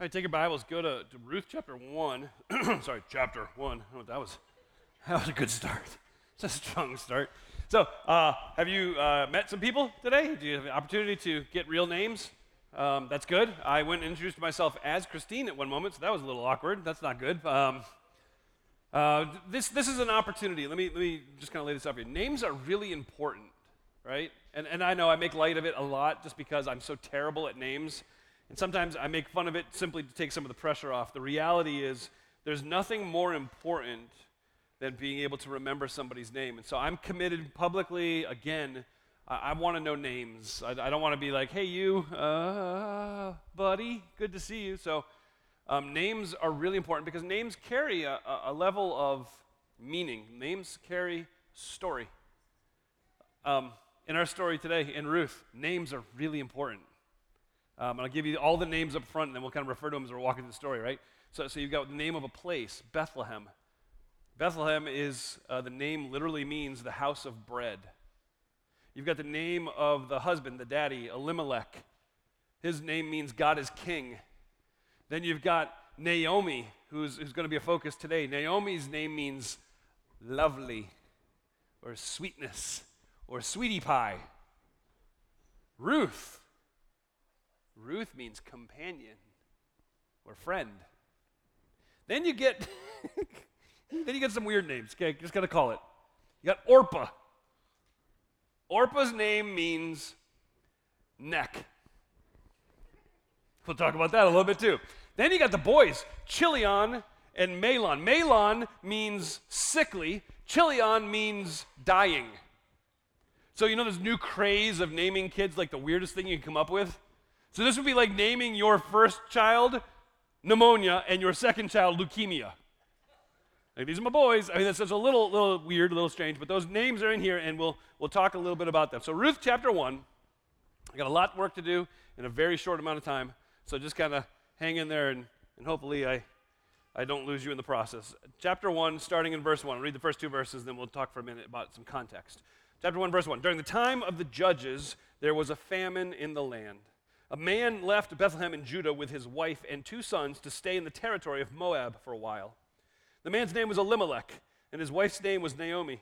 All right, take your Bibles, go to, to Ruth chapter 1. Sorry, chapter 1. Oh, that was that was a good start. It's a strong start. So, uh, have you uh, met some people today? Do you have an opportunity to get real names? Um, that's good. I went and introduced myself as Christine at one moment, so that was a little awkward. That's not good. Um, uh, this, this is an opportunity. Let me, let me just kind of lay this up here. Names are really important, right? And, and I know I make light of it a lot just because I'm so terrible at names. And sometimes I make fun of it simply to take some of the pressure off. The reality is, there's nothing more important than being able to remember somebody's name. And so I'm committed publicly, again, I, I want to know names. I, I don't want to be like, hey, you, uh, buddy, good to see you. So um, names are really important because names carry a, a level of meaning, names carry story. Um, in our story today, in Ruth, names are really important. Um, and I'll give you all the names up front, and then we'll kind of refer to them as we're walking through the story, right? So, so you've got the name of a place, Bethlehem. Bethlehem is, uh, the name literally means the house of bread. You've got the name of the husband, the daddy, Elimelech. His name means God is king. Then you've got Naomi, who's, who's going to be a focus today. Naomi's name means lovely, or sweetness, or sweetie pie. Ruth, Ruth means companion or friend. Then you get then you get some weird names. Okay, just gotta call it. You got Orpah. Orpah's name means neck. We'll talk about that a little bit too. Then you got the boys, Chilion and Mahlon. Mahlon means sickly. Chilion means dying. So you know this new craze of naming kids like the weirdest thing you can come up with? So this would be like naming your first child pneumonia and your second child leukemia. Like these are my boys. I mean, that's, that's a little, little weird, a little strange, but those names are in here, and we'll we'll talk a little bit about them. So Ruth chapter one. I got a lot of work to do in a very short amount of time. So just kind of hang in there, and, and hopefully I I don't lose you in the process. Chapter 1, starting in verse 1. I'll read the first two verses, then we'll talk for a minute about some context. Chapter 1, verse 1. During the time of the judges, there was a famine in the land. A man left Bethlehem in Judah with his wife and two sons to stay in the territory of Moab for a while. The man's name was Elimelech, and his wife's name was Naomi.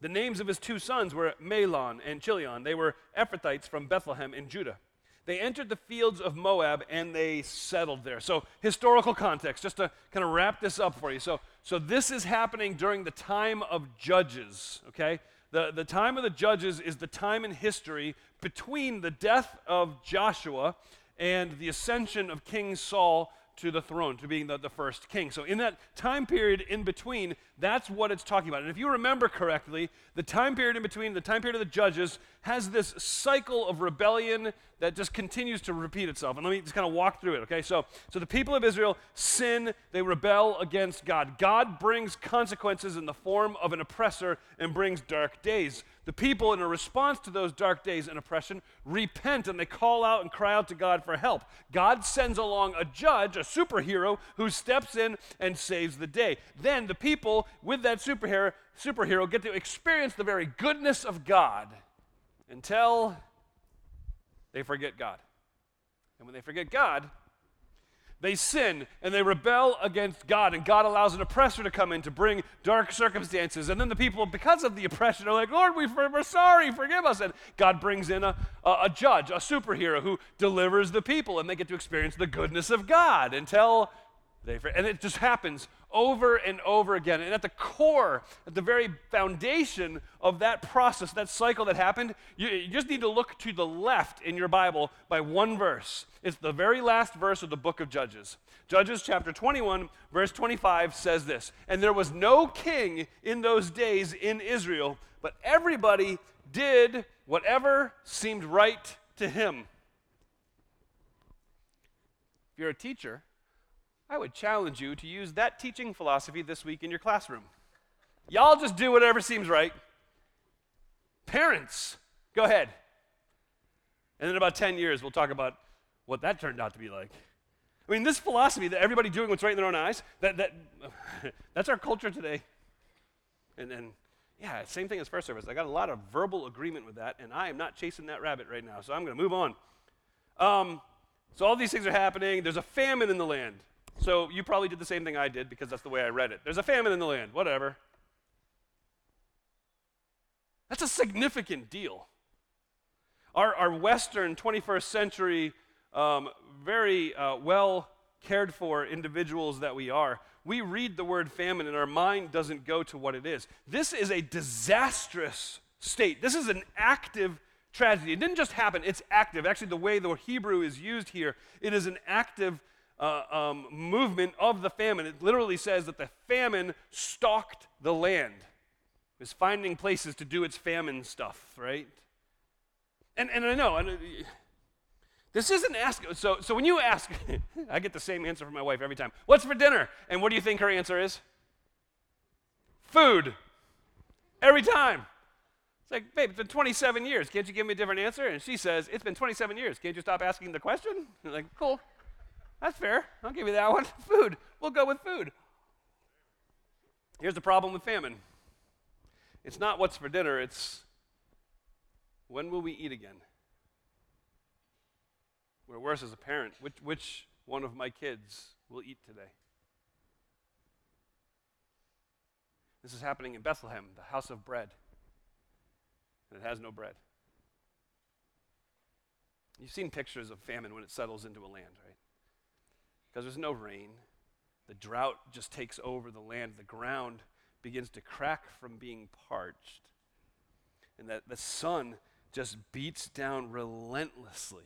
The names of his two sons were Mahlon and Chilion. They were Ephrathites from Bethlehem in Judah. They entered the fields of Moab and they settled there. So, historical context, just to kind of wrap this up for you. So, so this is happening during the time of Judges, okay? The, the time of the Judges is the time in history between the death of Joshua and the ascension of King Saul to the throne, to being the, the first king. So, in that time period in between, that's what it's talking about. And if you remember correctly, the time period in between, the time period of the judges, has this cycle of rebellion that just continues to repeat itself. And let me just kind of walk through it, okay? So, so the people of Israel sin, they rebel against God. God brings consequences in the form of an oppressor and brings dark days. The people, in a response to those dark days and oppression, repent and they call out and cry out to God for help. God sends along a judge, a superhero, who steps in and saves the day. Then the people, with that superhero, superhero get to experience the very goodness of God until they forget God. And when they forget God, they sin and they rebel against God, and God allows an oppressor to come in to bring dark circumstances. And then the people, because of the oppression, are like, Lord, we, we're sorry, forgive us. And God brings in a, a, a judge, a superhero who delivers the people, and they get to experience the goodness of God until they, and it just happens over and over again. And at the core, at the very foundation of that process, that cycle that happened, you, you, just need to look to the left in your Bible by one verse. It's the very last verse of the book of Judges. Judges chapter 21, verse 25 says this And there was no king in those days in Israel, but everybody did whatever seemed right to him. If you're a teacher, I would challenge you to use that teaching philosophy this week in your classroom. Y'all just do whatever seems right. Parents, go ahead. And in about 10 years, we'll talk about what that turned out to be like. I mean, this philosophy that everybody doing what's right in their own eyes, that, that, that's our culture today. And then, yeah, same thing as first service. I got a lot of verbal agreement with that, and I am not chasing that rabbit right now, so I'm going to move on. Um, So all these things are happening. There's a famine in the land. So you probably did the same thing I did because that's the way I read it. There's a famine in the land. Whatever. That's a significant deal. Our, our Western 21st century, um, very uh, well cared for individuals that we are, we read the word famine and our mind doesn't go to what it is. This is a disastrous state. This is an active tragedy. It didn't just happen, it's active. Actually, the way the Hebrew is used here, it is an active uh, um, movement of the famine. It literally says that the famine stalked the land. It was finding places to do its famine stuff, right? And, and I know, and, uh, this isn't asking. So, so when you ask, I get the same answer from my wife every time. What's for dinner? And what do you think her answer is? Food. Every time. It's like, babe, it's been 27 years. Can't you give me a different answer? And she says, It's been 27 years. Can't you stop asking the question? Like, cool. That's fair. I'll give you that one. Food. We'll go with food. Here's the problem with famine it's not what's for dinner, it's when will we eat again? Or worse, as a parent, which, which one of my kids will eat today? This is happening in Bethlehem, the house of bread. And it has no bread. You've seen pictures of famine when it settles into a land, right? Because there's no rain. The drought just takes over the land. The ground begins to crack from being parched. And that the sun just beats down relentlessly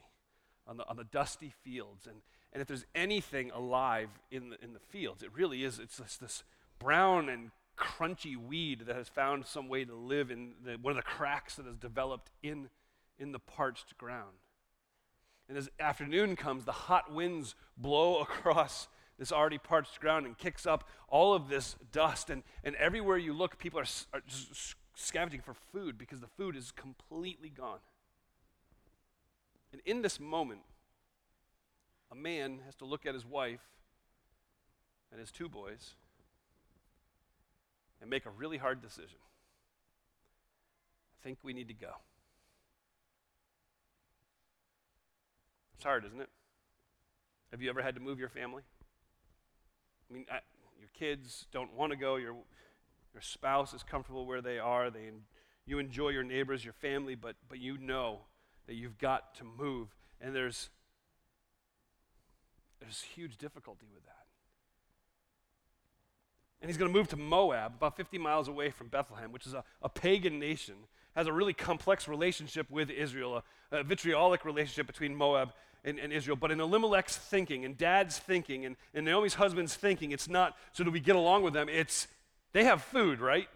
on the, on the dusty fields. And, and if there's anything alive in the, in the fields, it really is. It's this, this brown and crunchy weed that has found some way to live in the, one of the cracks that has developed in, in the parched ground. And as afternoon comes, the hot winds blow across this already parched ground and kicks up all of this dust. And, and everywhere you look, people are, are scavenging for food because the food is completely gone. And in this moment, a man has to look at his wife and his two boys and make a really hard decision. I think we need to go. It's hard, isn't it? Have you ever had to move your family? I mean, I, your kids don't want to go, your, your spouse is comfortable where they are, they, you enjoy your neighbors, your family, but, but you know that you've got to move. And there's, there's huge difficulty with that. And he's going to move to Moab, about 50 miles away from Bethlehem, which is a, a pagan nation, has a really complex relationship with Israel, a, a vitriolic relationship between Moab and, and, Israel. But in Elimelech's thinking, and dad's thinking, and, and Naomi's husband's thinking, it's not so do we get along with them, it's they have food, right?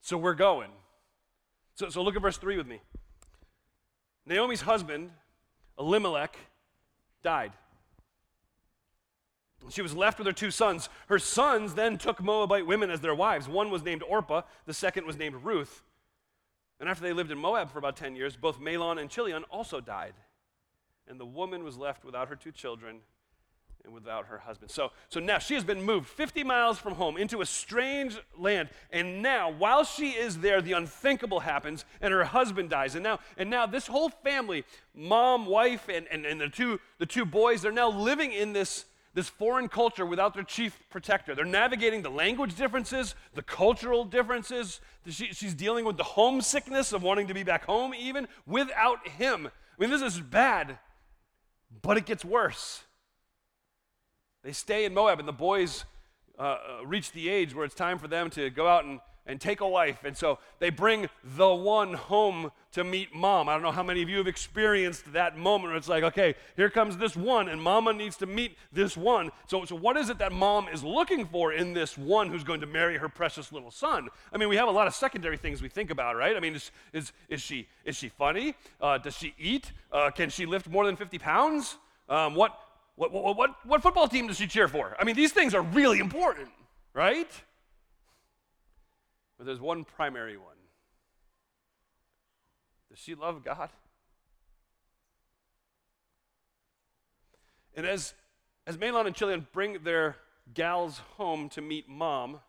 So we're going. So, so look at verse 3 with me. Naomi's husband, Elimelech, died. She was left with her two sons. Her sons then took Moabite women as their wives. One was named Orpah, the second was named Ruth. And after they lived in Moab for about 10 years, both Mahlon and Chilion also died. And the woman was left without her two children and without her husband. So, so now she has been moved 50 miles from home into a strange land. And now, while she is there, the unthinkable happens and her husband dies. And now, and now this whole family, mom, wife, and, and, and the, two, the two boys, they're now living in this, this foreign culture without their chief protector. They're navigating the language differences, the cultural differences. She, she's dealing with the homesickness of wanting to be back home, even without him. I mean, this is bad, but it gets worse. They stay in Moab, and the boys uh, uh, reach the age where it's time for them to go out and, and take a wife. And so they bring the one home to meet mom. I don't know how many of you have experienced that moment where it's like, okay, here comes this one, and mama needs to meet this one. So, so what is it that mom is looking for in this one who's going to marry her precious little son? I mean, we have a lot of secondary things we think about, right? I mean, is, is, is, she, is she funny? Uh, does she eat? Uh, can she lift more than 50 pounds? Um, what, what, what, what, what football team does she cheer for? I mean, these things are really important, right? But there's one primary one. Does she love God? And as, as Mahlon and Chilion bring their gals home to meet mom,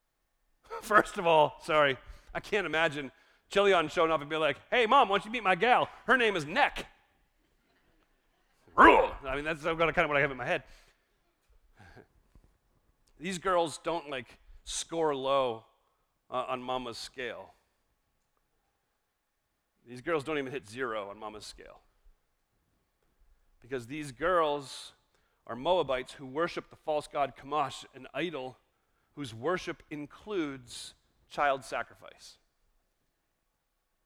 first of all, sorry, I can't imagine Chilion showing up and be like, hey, mom, why don't you meet my gal? Her name is Neck I mean, that's kind of what I have in my head. These girls don't like score low uh, on mama's scale. These girls don't even hit zero on mama's scale. Because these girls are Moabites who worship the false god Chemosh, an idol whose worship includes child sacrifice.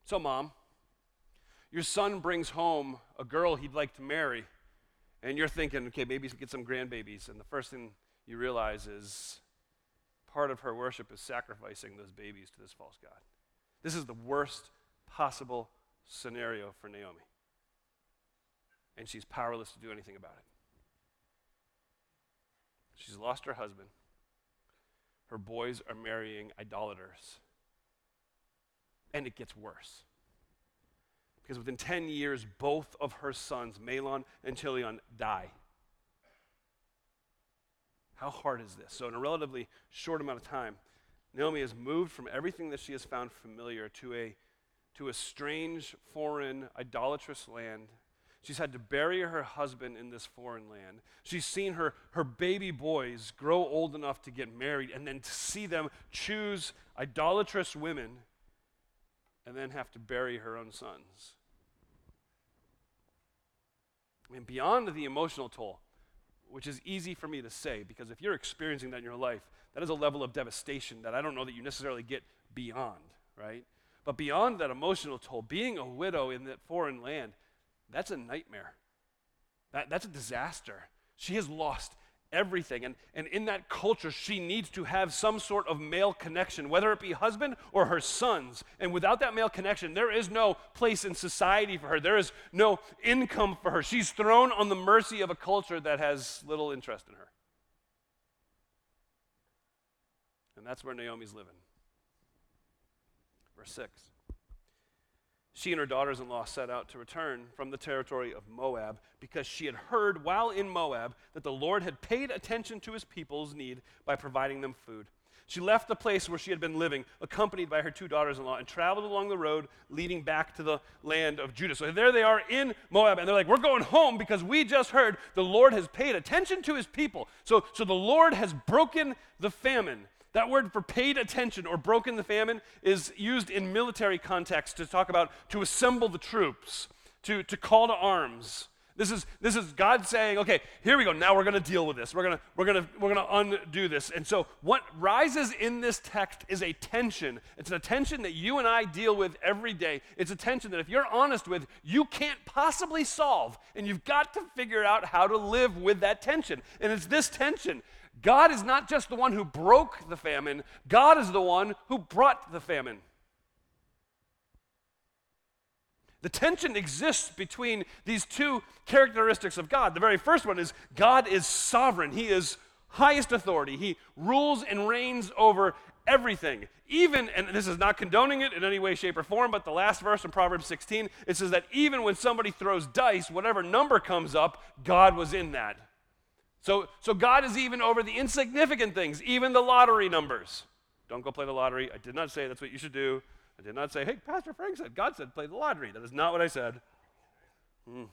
So, mom, your son brings home a girl he'd like to marry, and you're thinking, okay, maybe get some grandbabies. And the first thing you realize is part of her worship is sacrificing those babies to this false god. This is the worst possible scenario for Naomi. And she's powerless to do anything about it. She's lost her husband. Her boys are marrying idolaters. And it gets worse. Because within 10 years, both of her sons, Mahlon and Chilion, die. How hard is this? So, in a relatively short amount of time, Naomi has moved from everything that she has found familiar to a, to a strange, foreign, idolatrous land. She's had to bury her husband in this foreign land. She's seen her, her baby boys grow old enough to get married and then to see them choose idolatrous women and then have to bury her own sons. And beyond the emotional toll, which is easy for me to say because if you're experiencing that in your life, that is a level of devastation that I don't know that you necessarily get beyond, right? But beyond that emotional toll, being a widow in that foreign land, that's a nightmare. That, that's a disaster. She has lost everything. And, and in that culture, she needs to have some sort of male connection, whether it be husband or her sons. And without that male connection, there is no place in society for her, there is no income for her. She's thrown on the mercy of a culture that has little interest in her. And that's where Naomi's living. Verse 6 she and her daughters in law set out to return from the territory of Moab because she had heard while in Moab that the Lord had paid attention to his people's need by providing them food. She left the place where she had been living, accompanied by her two daughters in law, and traveled along the road leading back to the land of Judah. So there they are in Moab, and they're like, We're going home because we just heard the Lord has paid attention to his people. So, so the Lord has broken the famine. That word for paid attention or broken the famine is used in military context to talk about to assemble the troops, to, to call to arms. This is, this is God saying, okay, here we go. Now we're going to deal with this. We're going we're gonna, we're gonna undo this. And so, what rises in this text is a tension. It's a tension that you and I deal with every day. It's a tension that, if you're honest with, you can't possibly solve. And you've got to figure out how to live with that tension. And it's this tension God is not just the one who broke the famine, God is the one who brought the famine. The tension exists between these two characteristics of God. The very first one is God is sovereign, He is highest authority, He rules and reigns over everything. Even, and this is not condoning it in any way, shape, or form, but the last verse in Proverbs 16, it says that even when somebody throws dice, whatever number comes up, God was in that. So, so God is even over the insignificant things, even the lottery numbers. Don't go play the lottery. I did not say that's what you should do. I did not say, hey, Pastor Frank said, God said, play the lottery. That is not what I said. Hmm.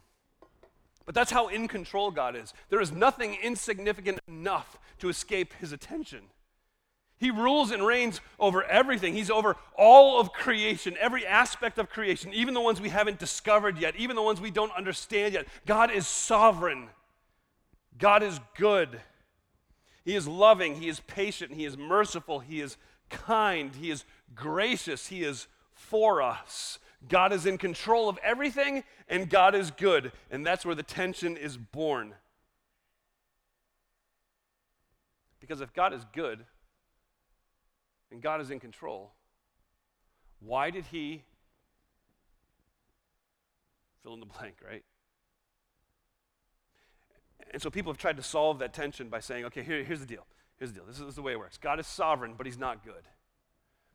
But that's how in control God is. There is nothing insignificant enough to escape his attention. He rules and reigns over everything. He's over all of creation, every aspect of creation, even the ones we haven't discovered yet, even the ones we don't understand yet. God is sovereign. God is good. He is loving. He is patient. He is merciful. He is kind. He is gracious. He is for us. God is in control of everything, and God is good. And that's where the tension is born. Because if God is good and God is in control, why did He fill in the blank, right? And so people have tried to solve that tension by saying, okay, here, here's the deal. Here's the deal. This is, this is the way it works. God is sovereign, but he's not good.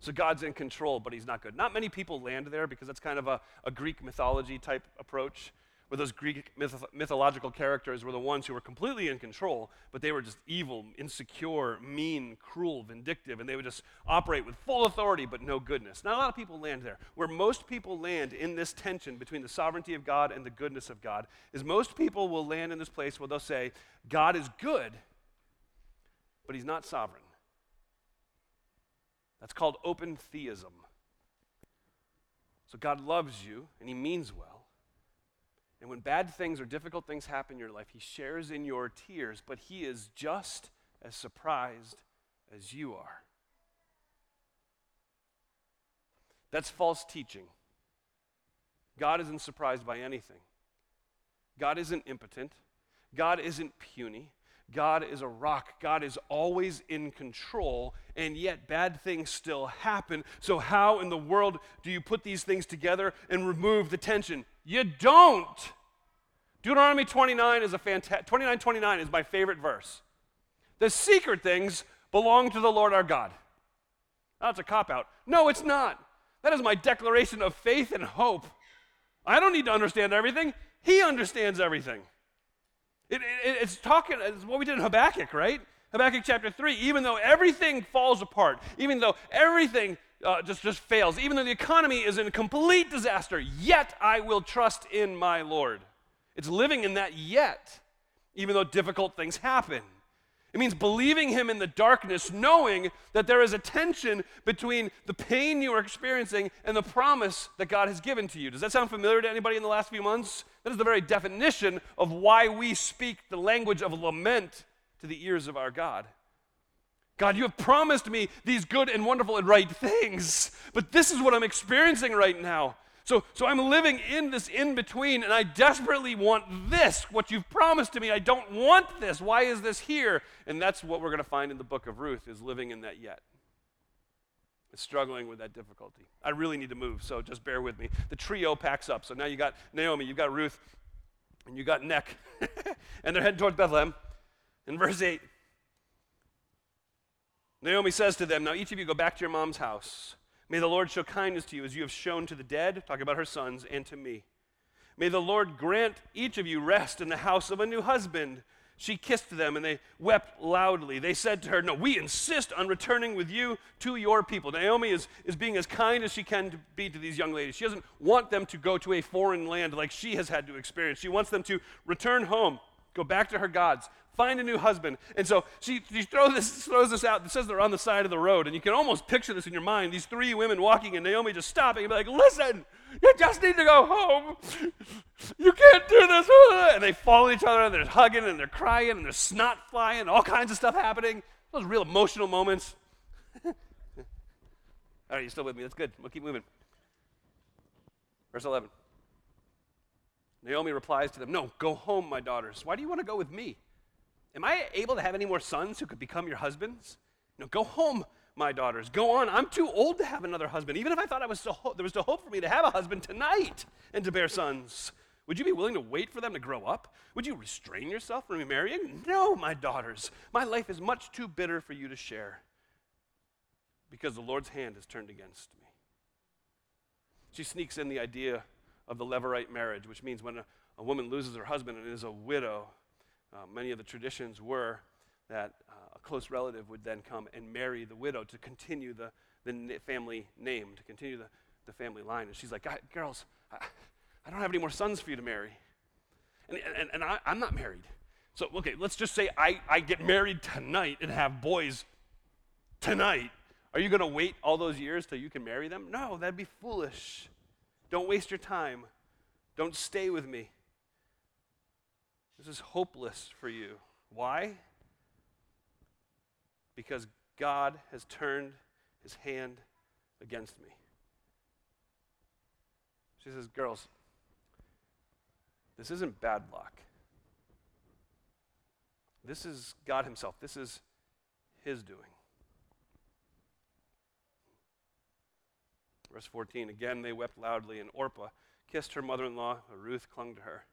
So God's in control, but he's not good. Not many people land there because that's kind of a, a Greek mythology type approach. Where those Greek myth- mythological characters were the ones who were completely in control, but they were just evil, insecure, mean, cruel, vindictive, and they would just operate with full authority but no goodness. Not a lot of people land there. Where most people land in this tension between the sovereignty of God and the goodness of God is most people will land in this place where they'll say, God is good, but he's not sovereign. That's called open theism. So God loves you and he means well. And when bad things or difficult things happen in your life, He shares in your tears, but He is just as surprised as you are. That's false teaching. God isn't surprised by anything. God isn't impotent. God isn't puny. God is a rock. God is always in control, and yet bad things still happen. So, how in the world do you put these things together and remove the tension? You don't. Deuteronomy 29 is a fantastic 29 29 is my favorite verse. The secret things belong to the Lord our God. That's a cop out. No, it's not. That is my declaration of faith and hope. I don't need to understand everything. He understands everything. It, it, it's talking, it's what we did in Habakkuk, right? Habakkuk chapter 3. Even though everything falls apart, even though everything uh, just, just fails, even though the economy is in complete disaster, yet I will trust in my Lord. It's living in that yet, even though difficult things happen. It means believing Him in the darkness, knowing that there is a tension between the pain you are experiencing and the promise that God has given to you. Does that sound familiar to anybody in the last few months? That is the very definition of why we speak the language of lament to the ears of our God. God, you have promised me these good and wonderful and right things, but this is what I'm experiencing right now. So, so I'm living in this in between, and I desperately want this, what you've promised to me. I don't want this. Why is this here? And that's what we're going to find in the book of Ruth, is living in that yet. Struggling with that difficulty. I really need to move, so just bear with me. The trio packs up. So now you got Naomi, you've got Ruth, and you got Neck, and they're heading towards Bethlehem. In verse 8, Naomi says to them, Now each of you go back to your mom's house. May the Lord show kindness to you as you have shown to the dead, talking about her sons, and to me. May the Lord grant each of you rest in the house of a new husband. She kissed them and they wept loudly. They said to her, No, we insist on returning with you to your people. Naomi is, is being as kind as she can to be to these young ladies. She doesn't want them to go to a foreign land like she has had to experience. She wants them to return home, go back to her gods, find a new husband. And so she, she throws, this, throws this out. It says they're on the side of the road. And you can almost picture this in your mind these three women walking, and Naomi just stopping and be like, Listen, you just need to go home. You can't do this. And they fall each other, and they're hugging, and they're crying, and there's snot flying, all kinds of stuff happening. Those real emotional moments. all right, you're still with me? That's good. We'll keep moving. Verse 11. Naomi replies to them, No, go home, my daughters. Why do you want to go with me? Am I able to have any more sons who could become your husbands? No, go home, my daughters. Go on. I'm too old to have another husband. Even if I thought I was still ho- there was still hope for me to have a husband tonight and to bear sons. Would you be willing to wait for them to grow up? Would you restrain yourself from remarrying? No, my daughters. My life is much too bitter for you to share because the Lord's hand is turned against me. She sneaks in the idea of the Levirate marriage, which means when a, a woman loses her husband and is a widow, uh, many of the traditions were that uh, a close relative would then come and marry the widow to continue the, the family name, to continue the, the family line. And she's like, Girls, I, I don't have any more sons for you to marry. And, and, and I, I'm not married. So, okay, let's just say I, I get married tonight and have boys tonight. Are you going to wait all those years till you can marry them? No, that'd be foolish. Don't waste your time. Don't stay with me. This is hopeless for you. Why? Because God has turned his hand against me. She says, Girls, this isn't bad luck. This is God Himself. This is His doing. Verse 14 Again they wept loudly, and Orpah kissed her mother in law. Ruth clung to her.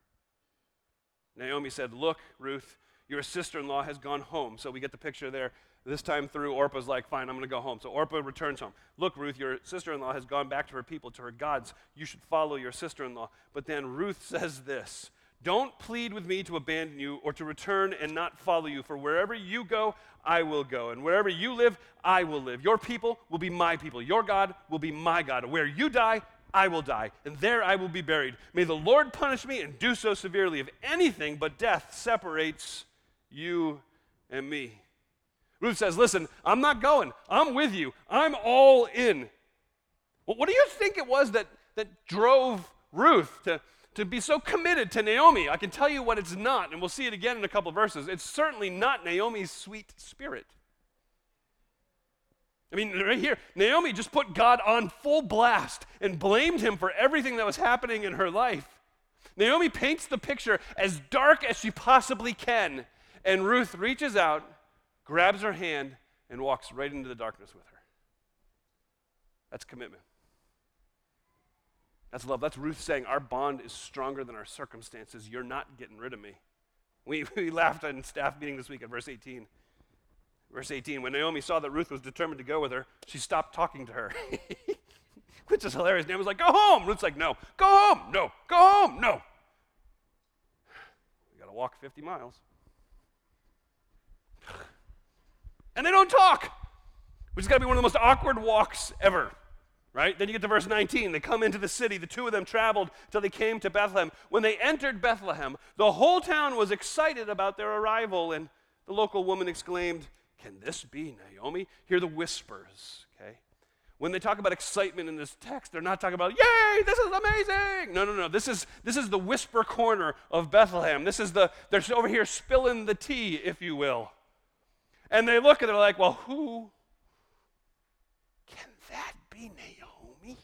Naomi said, Look, Ruth, your sister in law has gone home. So we get the picture there. This time through, Orpah's like, Fine, I'm going to go home. So Orpah returns home. Look, Ruth, your sister in law has gone back to her people, to her gods. You should follow your sister in law. But then Ruth says this Don't plead with me to abandon you or to return and not follow you, for wherever you go, I will go. And wherever you live, I will live. Your people will be my people. Your God will be my God. Where you die, I will die, and there I will be buried. May the Lord punish me and do so severely if anything but death separates you and me. Ruth says, Listen, I'm not going. I'm with you. I'm all in. Well, what do you think it was that, that drove Ruth to, to be so committed to Naomi? I can tell you what it's not, and we'll see it again in a couple verses. It's certainly not Naomi's sweet spirit. I mean, right here, Naomi just put God on full blast and blamed him for everything that was happening in her life. Naomi paints the picture as dark as she possibly can, and Ruth reaches out, grabs her hand, and walks right into the darkness with her. That's commitment. That's love. That's Ruth saying, Our bond is stronger than our circumstances. You're not getting rid of me. We, we laughed in staff meeting this week at verse 18. Verse 18 When Naomi saw that Ruth was determined to go with her, she stopped talking to her. Which is hilarious. Naomi's like, Go home. Ruth's like, No, go home. No, go home. No. We got to walk 50 miles. And they don't talk, which is got to be one of the most awkward walks ever. Right? Then you get to verse 19. They come into the city. The two of them traveled till they came to Bethlehem. When they entered Bethlehem, the whole town was excited about their arrival, and the local woman exclaimed, can this be Naomi? Hear the whispers, okay? When they talk about excitement in this text, they're not talking about, yay, this is amazing. No, no, no. This is, this is the whisper corner of Bethlehem. This is the, they're over here spilling the tea, if you will. And they look and they're like, well, who can that be Naomi?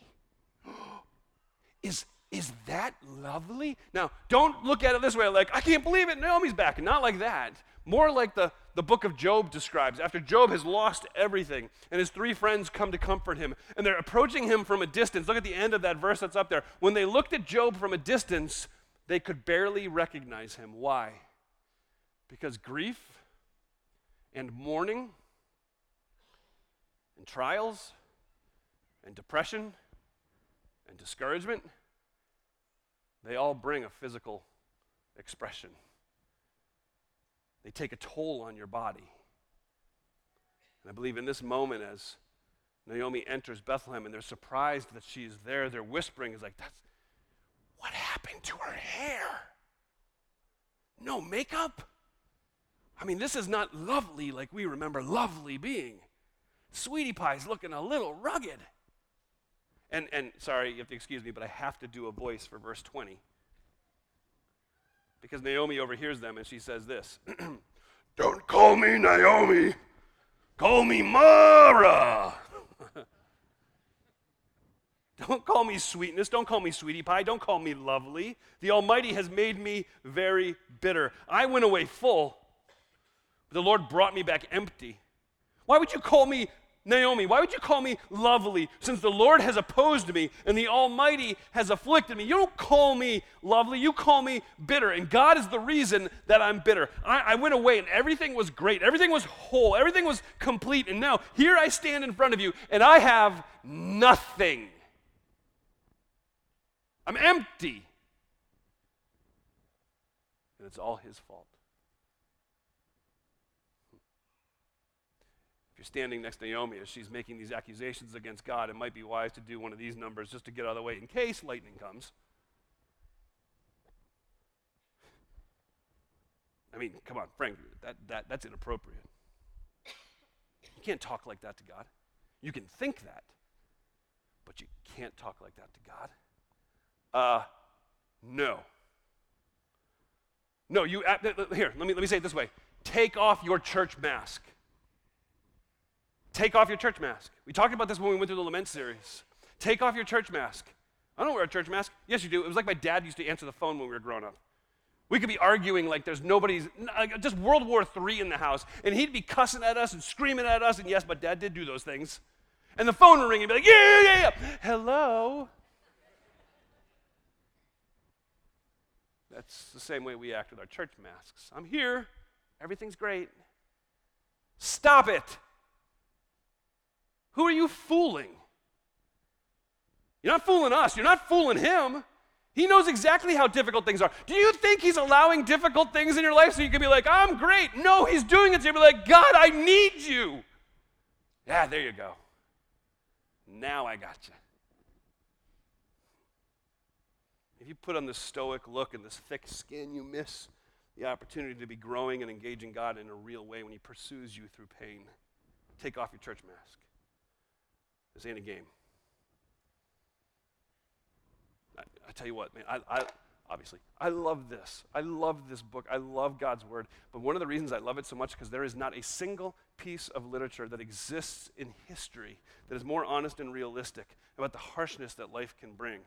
Is, is that lovely? Now, don't look at it this way like, I can't believe it, Naomi's back. Not like that. More like the, the book of Job describes. After Job has lost everything, and his three friends come to comfort him, and they're approaching him from a distance. Look at the end of that verse that's up there. When they looked at Job from a distance, they could barely recognize him. Why? Because grief and mourning and trials and depression and discouragement, they all bring a physical expression. They take a toll on your body. And I believe in this moment, as Naomi enters Bethlehem and they're surprised that she's there, they're whispering, is like, that's what happened to her hair? No makeup? I mean, this is not lovely like we remember lovely being. Sweetie Pie's looking a little rugged. And, and sorry, you have to excuse me, but I have to do a voice for verse 20 because Naomi overhears them and she says this Don't call me Naomi, call me Mara. don't call me sweetness. Don't call me sweetie pie. Don't call me lovely. The Almighty has made me very bitter. I went away full, but the Lord brought me back empty. Why would you call me Naomi, why would you call me lovely since the Lord has opposed me and the Almighty has afflicted me? You don't call me lovely, you call me bitter. And God is the reason that I'm bitter. I, I, went away and everything was great, everything was whole, everything was complete. And now here I stand in front of you and I have nothing. I'm empty. And it's all His fault. You're standing next to Naomi as she's making these accusations against God, it might be wise to do one of these numbers just to get out of the way in case lightning comes. I mean, come on, Frank, that, that, that's inappropriate. You can't talk like that to God. You can think that, but you can't talk like that to God. Uh, no. No, you, uh, here, let me, let me say it this way take off your church mask. Take off your church mask. We talked about this when we went through the lament series. Take off your church mask. I don't wear a church mask. Yes, you do. It was like my dad used to answer the phone when we were growing up. We could be arguing like there's nobody's, just World War III in the house, and he'd be cussing at us and screaming at us, and yes, my dad did do those things. And the phone would ring and be like, yeah, yeah, yeah, hello. That's the same way we act with our church masks. I'm here. Everything's great. Stop it. Who are you fooling? You're not fooling us, you're not fooling him. He knows exactly how difficult things are. Do you think he's allowing difficult things in your life so you can be like, I'm great? No, he's doing it so you be like, God, I need you. Yeah, there you go. Now I got you. If you put on this stoic look and this thick skin, you miss the opportunity to be growing and engaging God in a real way when He pursues you through pain. Take off your church mask. Ain't a game. I, I tell you what, man, I, I, obviously, I love this. I love this book. I love God's Word. But one of the reasons I love it so much is because there is not a single piece of literature that exists in history that is more honest and realistic about the harshness that life can bring.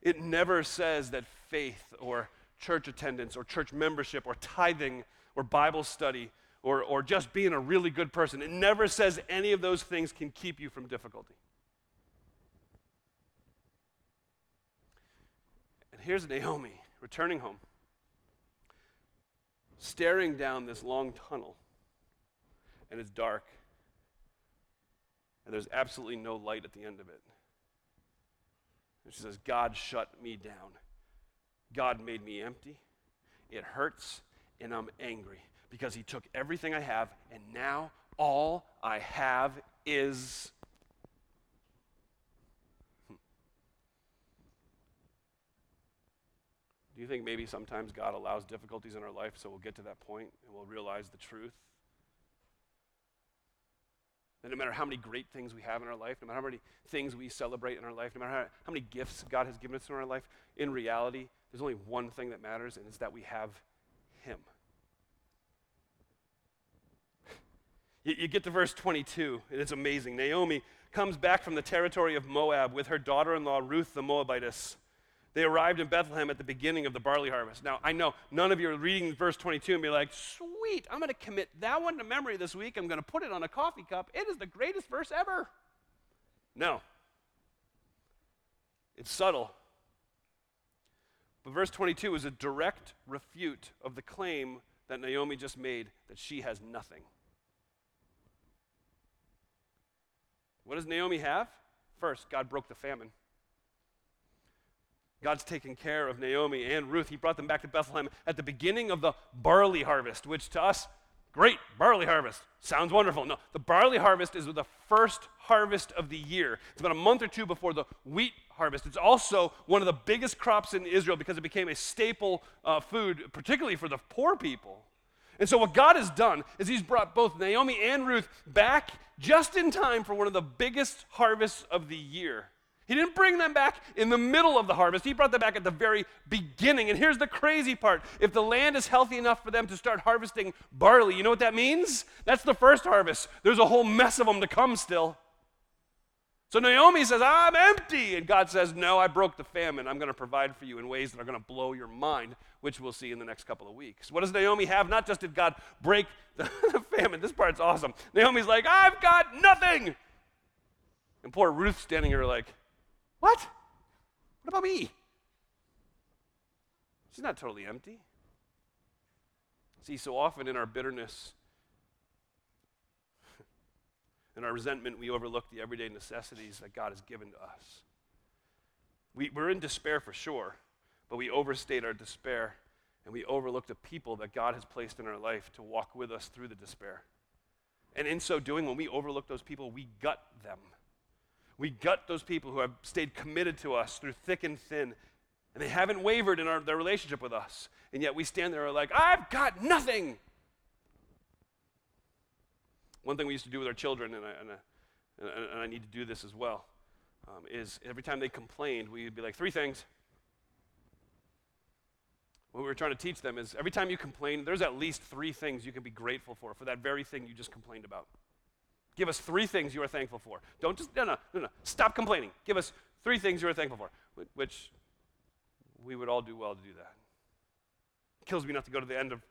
It never says that faith or church attendance or church membership or tithing or Bible study or, or just being a really good person, it never says any of those things can keep you from difficulty. And here's Naomi returning home, staring down this long tunnel, and it's dark, and there's absolutely no light at the end of it. And she says, God shut me down. God made me empty. It hurts, and I'm angry because He took everything I have, and now all I have is. Hmm. Do you think maybe sometimes God allows difficulties in our life so we'll get to that point and we'll realize the truth? That no matter how many great things we have in our life, no matter how many things we celebrate in our life, no matter how, how many gifts God has given us in our life, in reality, there's only one thing that matters, and it's that we have Him. You, you get to verse 22, and it's amazing. Naomi comes back from the territory of Moab with her daughter in law, Ruth the Moabitess. They arrived in Bethlehem at the beginning of the barley harvest. Now, I know none of you are reading verse 22 and be like, sweet, I'm going to commit that one to memory this week. I'm going to put it on a coffee cup. It is the greatest verse ever. No. It's subtle. But verse 22 is a direct refute of the claim that Naomi just made that she has nothing. What does Naomi have? First, God broke the famine. God's taken care of Naomi and Ruth. He brought them back to Bethlehem at the beginning of the barley harvest, which to us, great, barley harvest. Sounds wonderful. No, the barley harvest is the first harvest of the year. It's about a month or two before the wheat harvest. It's also one of the biggest crops in Israel because it became a staple uh, food, particularly for the poor people. And so, what God has done is He's brought both Naomi and Ruth back just in time for one of the biggest harvests of the year. He didn't bring them back in the middle of the harvest. He brought them back at the very beginning. And here's the crazy part if the land is healthy enough for them to start harvesting barley, you know what that means? That's the first harvest. There's a whole mess of them to come still. So Naomi says, I'm empty. And God says, No, I broke the famine. I'm going to provide for you in ways that are going to blow your mind, which we'll see in the next couple of weeks. What does Naomi have? Not just did God break the famine, this part's awesome. Naomi's like, I've got nothing. And poor Ruth standing here like, what? What about me? She's not totally empty. See, so often in our bitterness, in our resentment, we overlook the everyday necessities that God has given to us. We, we're in despair for sure, but we overstate our despair and we overlook the people that God has placed in our life to walk with us through the despair. And in so doing, when we overlook those people, we gut them. We gut those people who have stayed committed to us through thick and thin, and they haven't wavered in our, their relationship with us. And yet we stand there like, I've got nothing. One thing we used to do with our children, and I, and I, and I need to do this as well, um, is every time they complained, we'd be like, three things. What we were trying to teach them is every time you complain, there's at least three things you can be grateful for, for that very thing you just complained about. Give us three things you are thankful for. Don't just, no, no, no, no. Stop complaining. Give us three things you are thankful for, which we would all do well to do that. It kills me not to go to the end of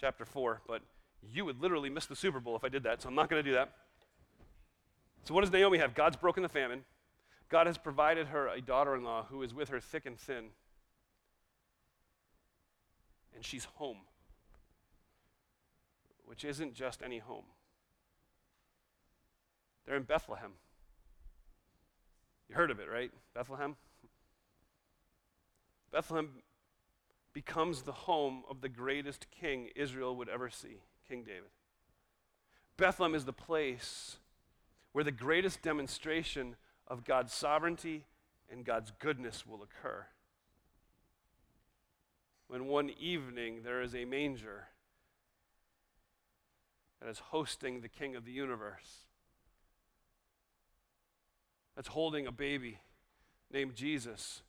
chapter 4, but you would literally miss the Super Bowl if I did that, so I'm not going to do that. So, what does Naomi have? God's broken the famine. God has provided her a daughter in law who is with her thick and thin. And she's home. which isn't just any home. They're in Bethlehem. You heard of it, right? Bethlehem? Bethlehem becomes the home of the greatest king Israel would ever see, King David. Bethlehem is the place where the greatest demonstration of God's sovereignty and God's goodness will occur. When one evening there is a manger that is hosting the King of the universe, that's holding a baby named Jesus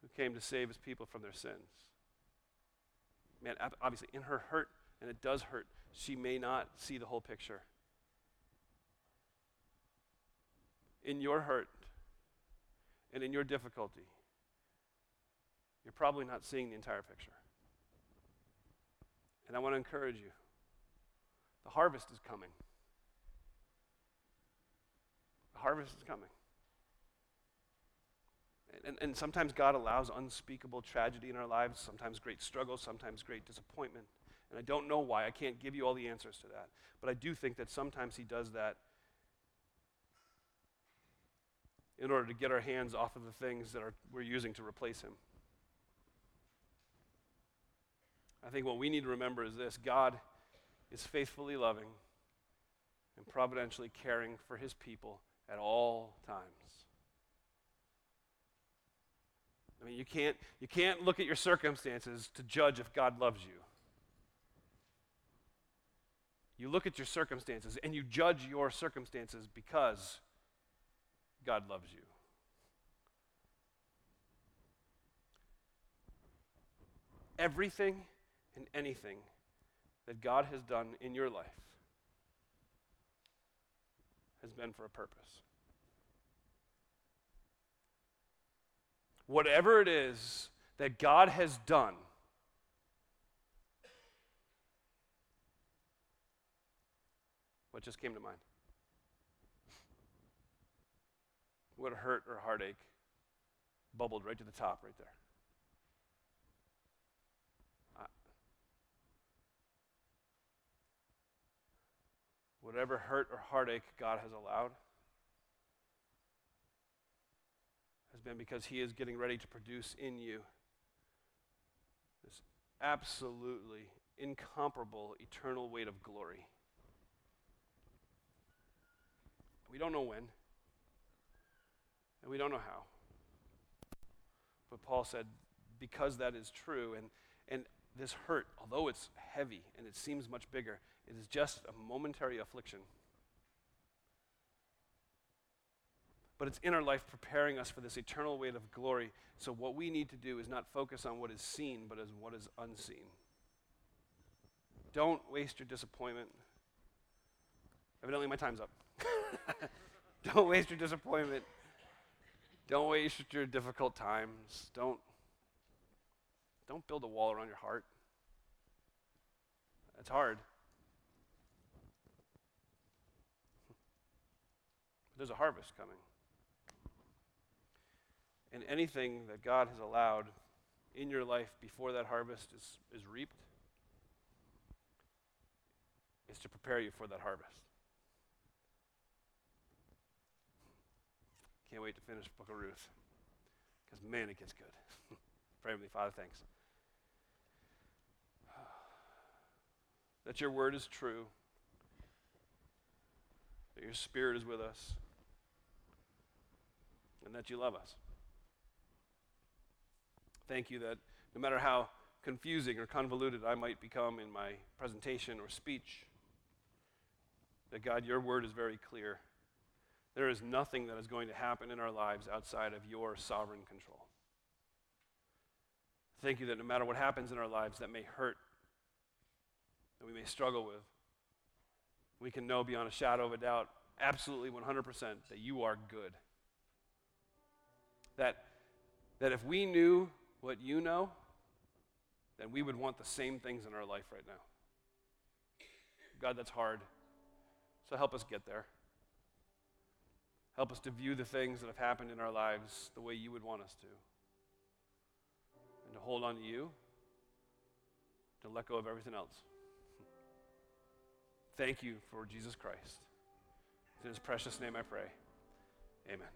who came to save his people from their sins. Man, obviously, in her hurt, and it does hurt, she may not see the whole picture. In your hurt and in your difficulty, you're probably not seeing the entire picture. And I want to encourage you the harvest is coming. The harvest is coming. And, and sometimes God allows unspeakable tragedy in our lives, sometimes great struggle, sometimes great disappointment. And I don't know why. I can't give you all the answers to that. But I do think that sometimes He does that in order to get our hands off of the things that are, we're using to replace Him. I think what we need to remember is this God is faithfully loving and providentially caring for His people at all times. I mean, you can't, you can't look at your circumstances to judge if God loves you. You look at your circumstances and you judge your circumstances because God loves you. Everything and anything that God has done in your life has been for a purpose. whatever it is that God has done, what just came to mind? What hurt or heartache bubbled right to the top right there. whatever hurt or heartache God has allowed. has been because He is getting ready to produce in you this absolutely incomparable eternal weight of glory. We don't know when, and we don't know how. But Paul said, because that is true, and, and this hurt, although it's heavy and it seems much bigger, it is just a momentary affliction. but it's in our life preparing us for this eternal weight of glory. So, what we need to do is not focus on what is seen, but on what is unseen. Don't waste your disappointment. Evidently, my time's up. Don't waste your disappointment. Don't waste your difficult times. Don't, don't build a wall around your heart. It's hard. But there's a harvest coming. And anything that God has allowed in your life before that harvest is, is reaped is to prepare you for that harvest. Can't wait to finish Book of Ruth. Because, man, it gets good. Pray with me, Father, thanks. That your word is true, that your spirit is with us, and that you love us. Thank you that no matter how confusing or convoluted I might become in my presentation or speech, that God, your word is very clear. There is nothing that is going to happen in our lives outside of your sovereign control. Thank you that no matter what happens in our lives that may hurt, that we may struggle with, we can know beyond a shadow of a doubt, absolutely 100%, that you are good. That, that if we knew what you know, then we would want the same things in our life right now. God, that's hard. So help us get there. Help us to view the things that have happened in our lives the way you would want us to. And to hold on to you, to let go of everything else. Thank you for Jesus Christ. In his precious name I pray. Amen.